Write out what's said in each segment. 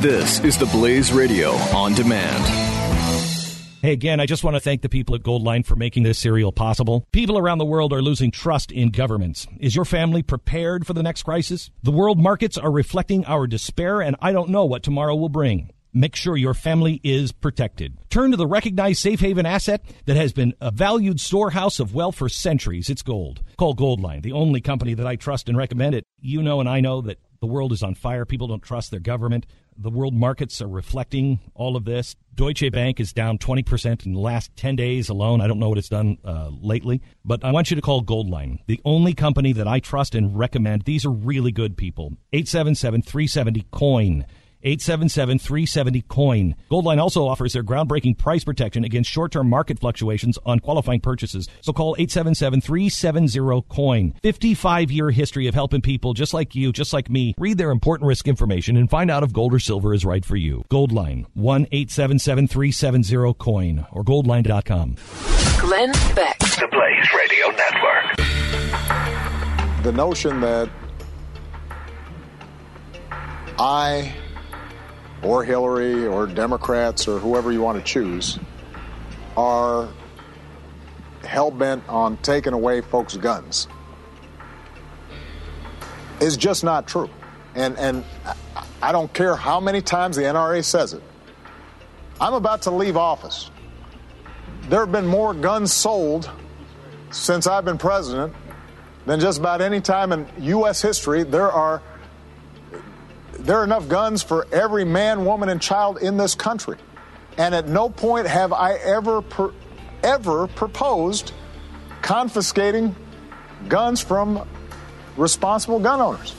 This is the Blaze Radio on demand. Hey, again, I just want to thank the people at Goldline for making this serial possible. People around the world are losing trust in governments. Is your family prepared for the next crisis? The world markets are reflecting our despair, and I don't know what tomorrow will bring. Make sure your family is protected. Turn to the recognized safe haven asset that has been a valued storehouse of wealth for centuries. It's gold. Call Goldline, the only company that I trust and recommend it. You know, and I know that the world is on fire. People don't trust their government. The world markets are reflecting all of this. Deutsche Bank is down 20% in the last 10 days alone. I don't know what it's done uh, lately, but I want you to call Goldline, the only company that I trust and recommend. These are really good people. 877 370 COIN. 877 370 coin. Goldline also offers their groundbreaking price protection against short term market fluctuations on qualifying purchases. So call 877 370 coin. 55 year history of helping people just like you, just like me, read their important risk information and find out if gold or silver is right for you. Goldline 1 877 370 coin or goldline.com. Glenn Beck. The Blaze Radio Network. The notion that I or Hillary or Democrats or whoever you want to choose are hell bent on taking away folks' guns is just not true. And, and I don't care how many times the NRA says it. I'm about to leave office. There have been more guns sold since I've been president than just about any time in U.S. history. There are there are enough guns for every man, woman, and child in this country. And at no point have I ever, per, ever proposed confiscating guns from responsible gun owners.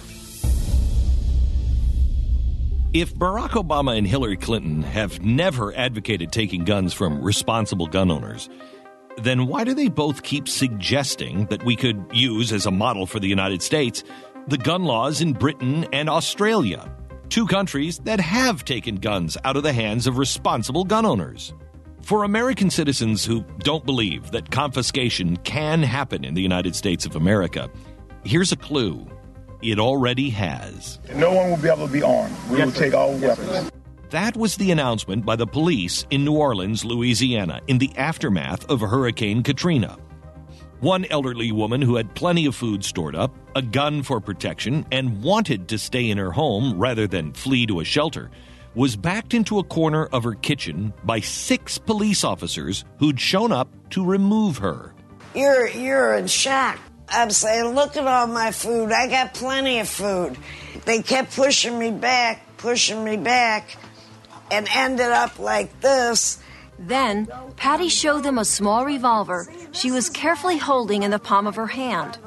If Barack Obama and Hillary Clinton have never advocated taking guns from responsible gun owners, then why do they both keep suggesting that we could use as a model for the United States the gun laws in Britain and Australia, two countries that have taken guns out of the hands of responsible gun owners. For American citizens who don't believe that confiscation can happen in the United States of America, here's a clue. It already has. No one will be able to be armed. We yes, will take all yes, weapons. That was the announcement by the police in New Orleans, Louisiana, in the aftermath of Hurricane Katrina. One elderly woman who had plenty of food stored up, a gun for protection, and wanted to stay in her home rather than flee to a shelter, was backed into a corner of her kitchen by six police officers who'd shown up to remove her. You're you're in shock. I'm saying, look at all my food. I got plenty of food. They kept pushing me back, pushing me back, and ended up like this. Then, Patty showed them a small revolver she was carefully holding in the palm of her hand.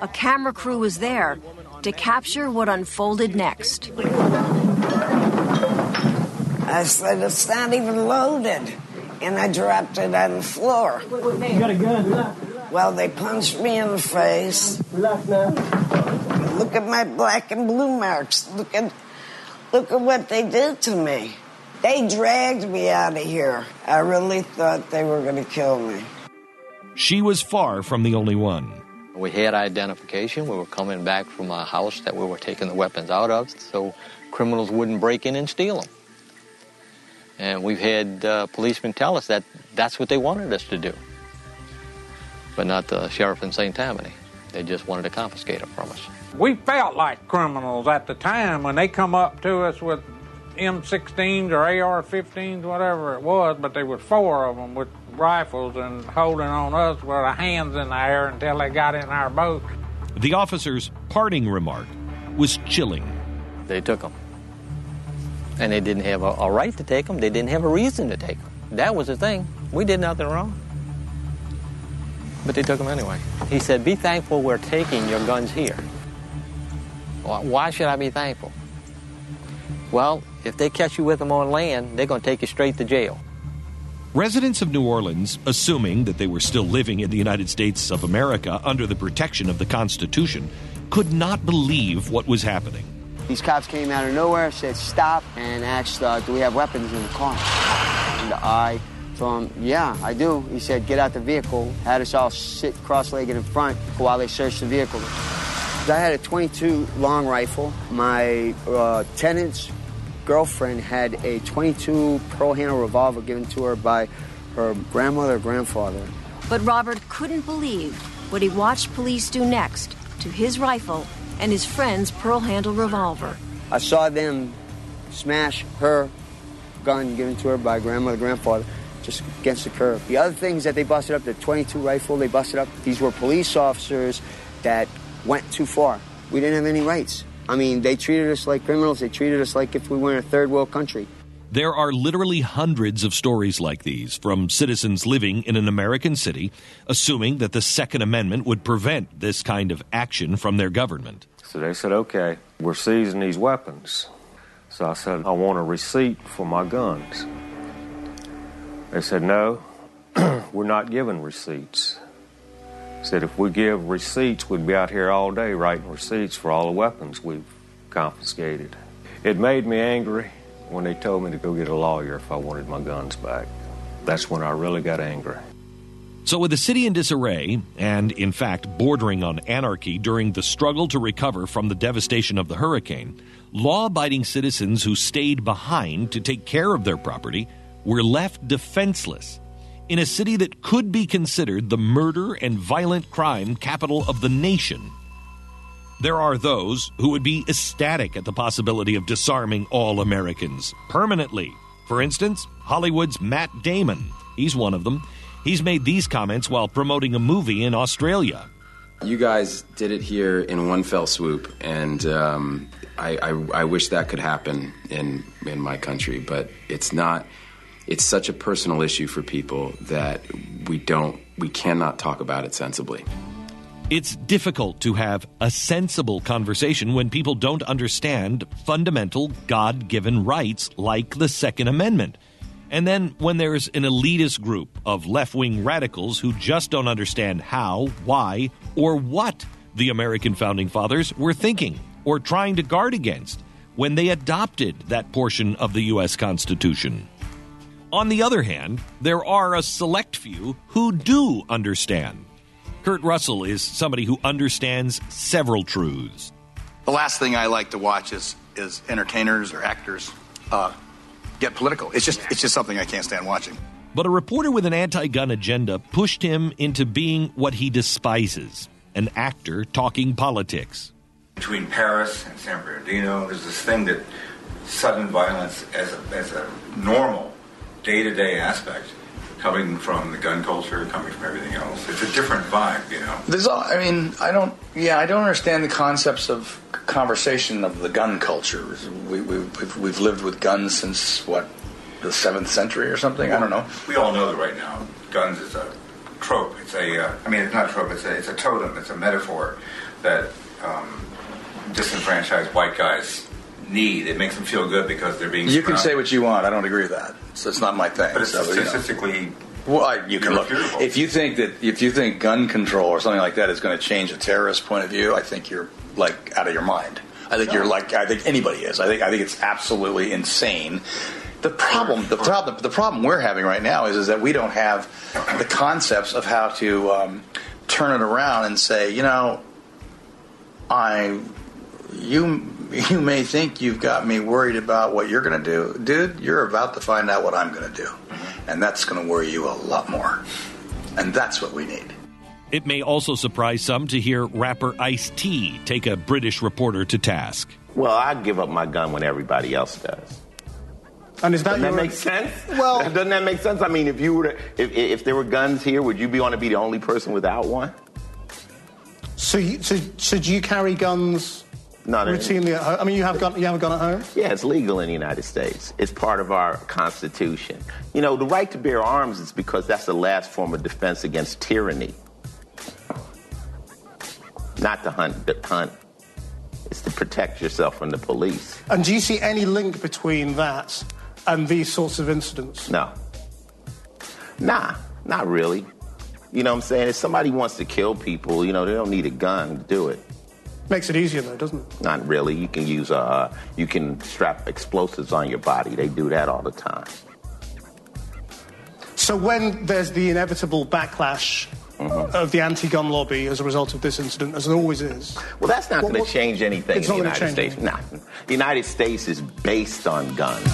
A camera crew was there to capture what unfolded next. I said, It's not even loaded. And I dropped it on the floor. You got a gun. Well, they punched me in the face. Look at my black and blue marks. Look at, look at what they did to me. They dragged me out of here. I really thought they were going to kill me. She was far from the only one. We had identification. We were coming back from a house that we were taking the weapons out of so criminals wouldn't break in and steal them. And we've had uh, policemen tell us that that's what they wanted us to do, but not the sheriff in St. Tammany. They just wanted to confiscate them from us. We felt like criminals at the time when they come up to us with M16s or AR-15s, whatever it was, but there was four of them with rifles and holding on us with our hands in the air until they got in our boat. The officer's parting remark was chilling. They took them. And they didn't have a, a right to take them. They didn't have a reason to take them. That was the thing. We did nothing wrong. But they took them anyway. He said, be thankful we're taking your guns here. Why should I be thankful? Well, if they catch you with them on land, they're going to take you straight to jail. Residents of New Orleans, assuming that they were still living in the United States of America under the protection of the Constitution, could not believe what was happening. These cops came out of nowhere, said stop, and asked, uh, Do we have weapons in the car? And I told him, Yeah, I do. He said, Get out the vehicle. Had us all sit cross legged in front while they searched the vehicle. I had a 22 long rifle. My uh, tenants girlfriend had a 22 pearl handle revolver given to her by her grandmother or grandfather. But Robert couldn't believe what he watched police do next to his rifle and his friend's pearl handle revolver. I saw them smash her gun given to her by grandmother, grandfather, just against the curb. The other things that they busted up, the 22 rifle they busted up, these were police officers that went too far. We didn't have any rights. I mean, they treated us like criminals. They treated us like if we were in a third world country. There are literally hundreds of stories like these from citizens living in an American city, assuming that the Second Amendment would prevent this kind of action from their government. So they said, okay, we're seizing these weapons. So I said, I want a receipt for my guns. They said, no, we're not giving receipts. Said if we give receipts, we'd be out here all day writing receipts for all the weapons we've confiscated. It made me angry when they told me to go get a lawyer if I wanted my guns back. That's when I really got angry. So, with the city in disarray, and in fact bordering on anarchy during the struggle to recover from the devastation of the hurricane, law abiding citizens who stayed behind to take care of their property were left defenseless in a city that could be considered the murder and violent crime capital of the nation. There are those who would be ecstatic at the possibility of disarming all Americans permanently. For instance, Hollywood's Matt Damon. He's one of them. He's made these comments while promoting a movie in Australia. You guys did it here in one fell swoop, and um, I, I, I wish that could happen in in my country, but it's not. It's such a personal issue for people that we don't, we cannot talk about it sensibly. It's difficult to have a sensible conversation when people don't understand fundamental God given rights like the Second Amendment. And then when there's an elitist group of left wing radicals who just don't understand how, why, or what the American founding fathers were thinking or trying to guard against when they adopted that portion of the U.S. Constitution. On the other hand, there are a select few who do understand. Kurt Russell is somebody who understands several truths. The last thing I like to watch is is entertainers or actors uh, get political. It's just it's just something I can't stand watching. But a reporter with an anti gun agenda pushed him into being what he despises an actor talking politics. Between Paris and San Bernardino, there's this thing that sudden violence as a, as a normal day to day aspect coming from the gun culture, coming from everything else. It's a different vibe, you know. There's, all, I mean, I don't, yeah, I don't understand the concepts of conversation of the gun culture. We, we, we've, we've lived with guns since what, the seventh century or something. I don't know. We all know that right now, guns is a trope. It's a, uh, I mean, it's not a trope. It's a, it's a totem. It's a metaphor that um, disenfranchised white guys need. It makes them feel good because they're being. You can say what you want. I don't agree with that. So it's not my thing. But it's so, you know. statistically. Well, I, you can look. If you think that if you think gun control or something like that is going to change a terrorist point of view, I think you're like out of your mind. I think you're like I think anybody is. I think I think it's absolutely insane. The problem, the problem, the problem we're having right now is is that we don't have the concepts of how to um, turn it around and say, you know, I, you you may think you've got me worried about what you're going to do. Dude, you're about to find out what I'm going to do. And that's going to worry you a lot more. And that's what we need. It may also surprise some to hear rapper Ice T take a British reporter to task. Well, I give up my gun when everybody else does. And is that Doesn't that your- make sense? Well- doesn't that make sense? I mean, if you were to, if, if there were guns here, would you be want to be the only person without one? So, you, so, so do you carry guns Not routinely at home? I mean, you have gun, you have a gun at home. Yeah, it's legal in the United States. It's part of our Constitution. You know, the right to bear arms is because that's the last form of defense against tyranny. Not to hunt, to hunt. It's to protect yourself from the police. And do you see any link between that and these sorts of incidents? No. Nah, not really. You know what I'm saying? If somebody wants to kill people, you know, they don't need a gun to do it. Makes it easier, though, doesn't it? Not really. You can use uh, you can strap explosives on your body. They do that all the time. So when there's the inevitable backlash of the anti-gun lobby as a result of this incident, as it always is. Well, that's not going to change anything It's in the not gonna United change States. No. The United States is based on guns.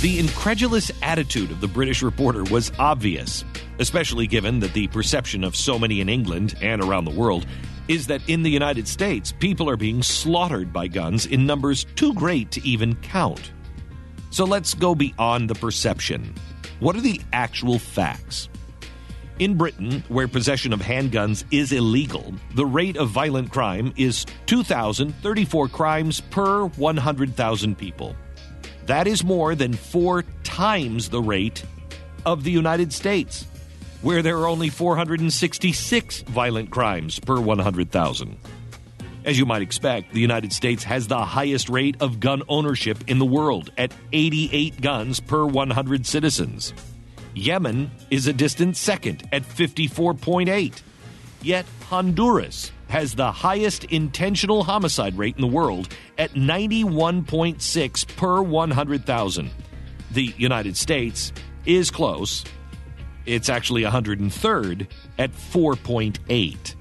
The incredulous attitude of the British reporter was obvious, especially given that the perception of so many in England and around the world is that in the United States, people are being slaughtered by guns in numbers too great to even count. So let's go beyond the perception. What are the actual facts? In Britain, where possession of handguns is illegal, the rate of violent crime is 2,034 crimes per 100,000 people. That is more than four times the rate of the United States, where there are only 466 violent crimes per 100,000. As you might expect, the United States has the highest rate of gun ownership in the world at 88 guns per 100 citizens. Yemen is a distant second at 54.8. Yet Honduras has the highest intentional homicide rate in the world at 91.6 per 100,000. The United States is close. It's actually 103rd at 4.8.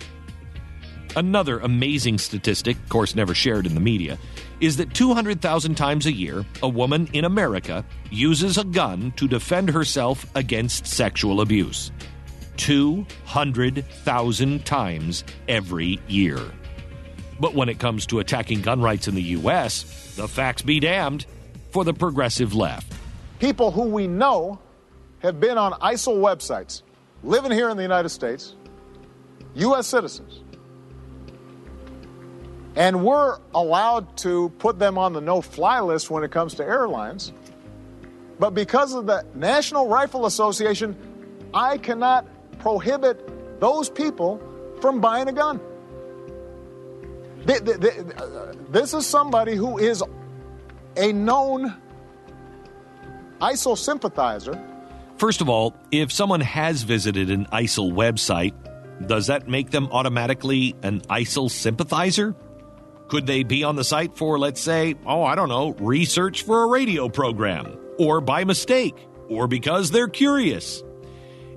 Another amazing statistic, of course never shared in the media, is that 200,000 times a year, a woman in America uses a gun to defend herself against sexual abuse. 200,000 times every year. But when it comes to attacking gun rights in the U.S., the facts be damned for the progressive left. People who we know have been on ISIL websites, living here in the United States, U.S. citizens, and we're allowed to put them on the no fly list when it comes to airlines. But because of the National Rifle Association, I cannot prohibit those people from buying a gun. Uh, This is somebody who is a known ISIL sympathizer. First of all, if someone has visited an ISIL website, does that make them automatically an ISIL sympathizer? Could they be on the site for, let's say, oh, I don't know, research for a radio program, or by mistake, or because they're curious?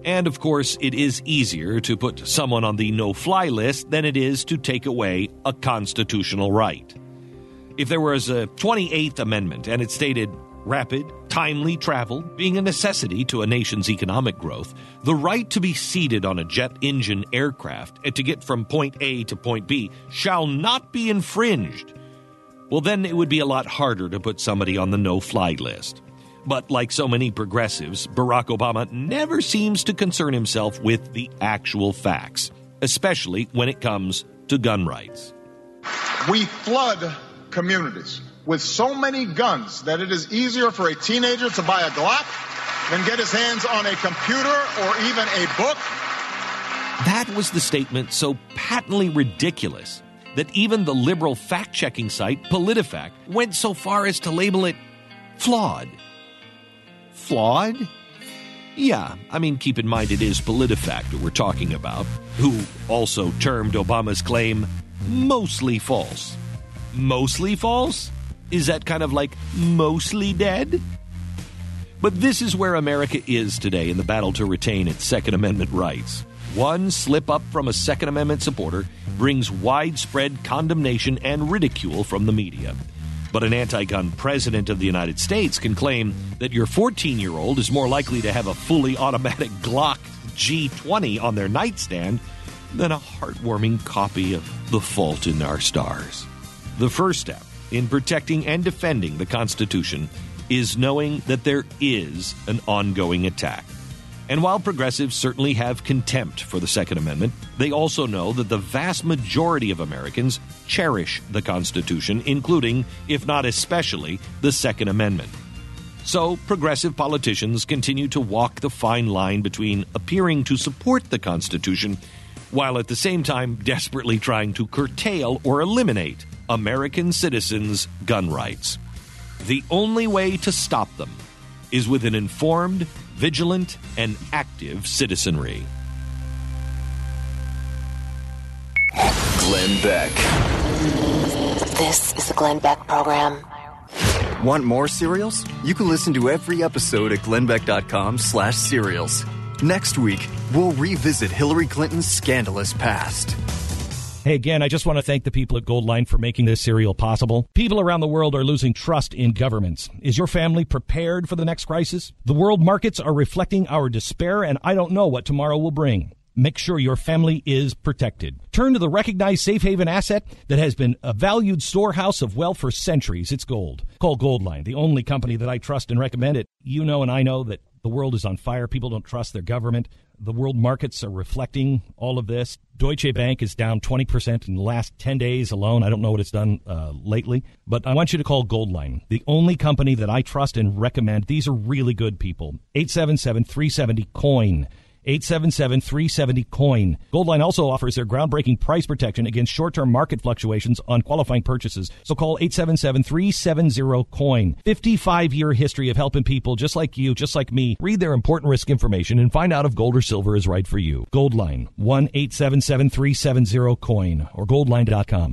And of course, it is easier to put someone on the no fly list than it is to take away a constitutional right. If there was a 28th Amendment and it stated rapid, timely travel being a necessity to a nation's economic growth, the right to be seated on a jet engine aircraft and to get from point A to point B shall not be infringed, well, then it would be a lot harder to put somebody on the no fly list. But like so many progressives, Barack Obama never seems to concern himself with the actual facts, especially when it comes to gun rights. We flood communities with so many guns that it is easier for a teenager to buy a Glock than get his hands on a computer or even a book. That was the statement so patently ridiculous that even the liberal fact checking site PolitiFact went so far as to label it flawed. Flawed? Yeah, I mean, keep in mind it is PolitiFact we're talking about, who also termed Obama's claim mostly false. Mostly false? Is that kind of like mostly dead? But this is where America is today in the battle to retain its Second Amendment rights. One slip up from a Second Amendment supporter brings widespread condemnation and ridicule from the media. But an anti gun president of the United States can claim that your 14 year old is more likely to have a fully automatic Glock G20 on their nightstand than a heartwarming copy of The Fault in Our Stars. The first step in protecting and defending the Constitution is knowing that there is an ongoing attack. And while progressives certainly have contempt for the Second Amendment, they also know that the vast majority of Americans cherish the Constitution, including, if not especially, the Second Amendment. So, progressive politicians continue to walk the fine line between appearing to support the Constitution while at the same time desperately trying to curtail or eliminate American citizens' gun rights. The only way to stop them is with an informed, vigilant, and active citizenry. Glenn Beck. This is the Glenn Beck Program. Want more serials? You can listen to every episode at glennbeck.com slash serials. Next week, we'll revisit Hillary Clinton's scandalous past. Hey, again, I just want to thank the people at Goldline for making this serial possible. People around the world are losing trust in governments. Is your family prepared for the next crisis? The world markets are reflecting our despair, and I don't know what tomorrow will bring. Make sure your family is protected. Turn to the recognized safe haven asset that has been a valued storehouse of wealth for centuries. It's gold. Call Goldline, the only company that I trust and recommend it. You know, and I know that the world is on fire. People don't trust their government. The world markets are reflecting all of this. Deutsche Bank is down 20% in the last 10 days alone. I don't know what it's done uh, lately, but I want you to call Goldline, the only company that I trust and recommend. These are really good people. 877 370 COIN. 877 370 coin. Goldline also offers their groundbreaking price protection against short term market fluctuations on qualifying purchases. So call 877 370 coin. 55 year history of helping people just like you, just like me, read their important risk information and find out if gold or silver is right for you. Goldline 1 877 370 coin or goldline.com.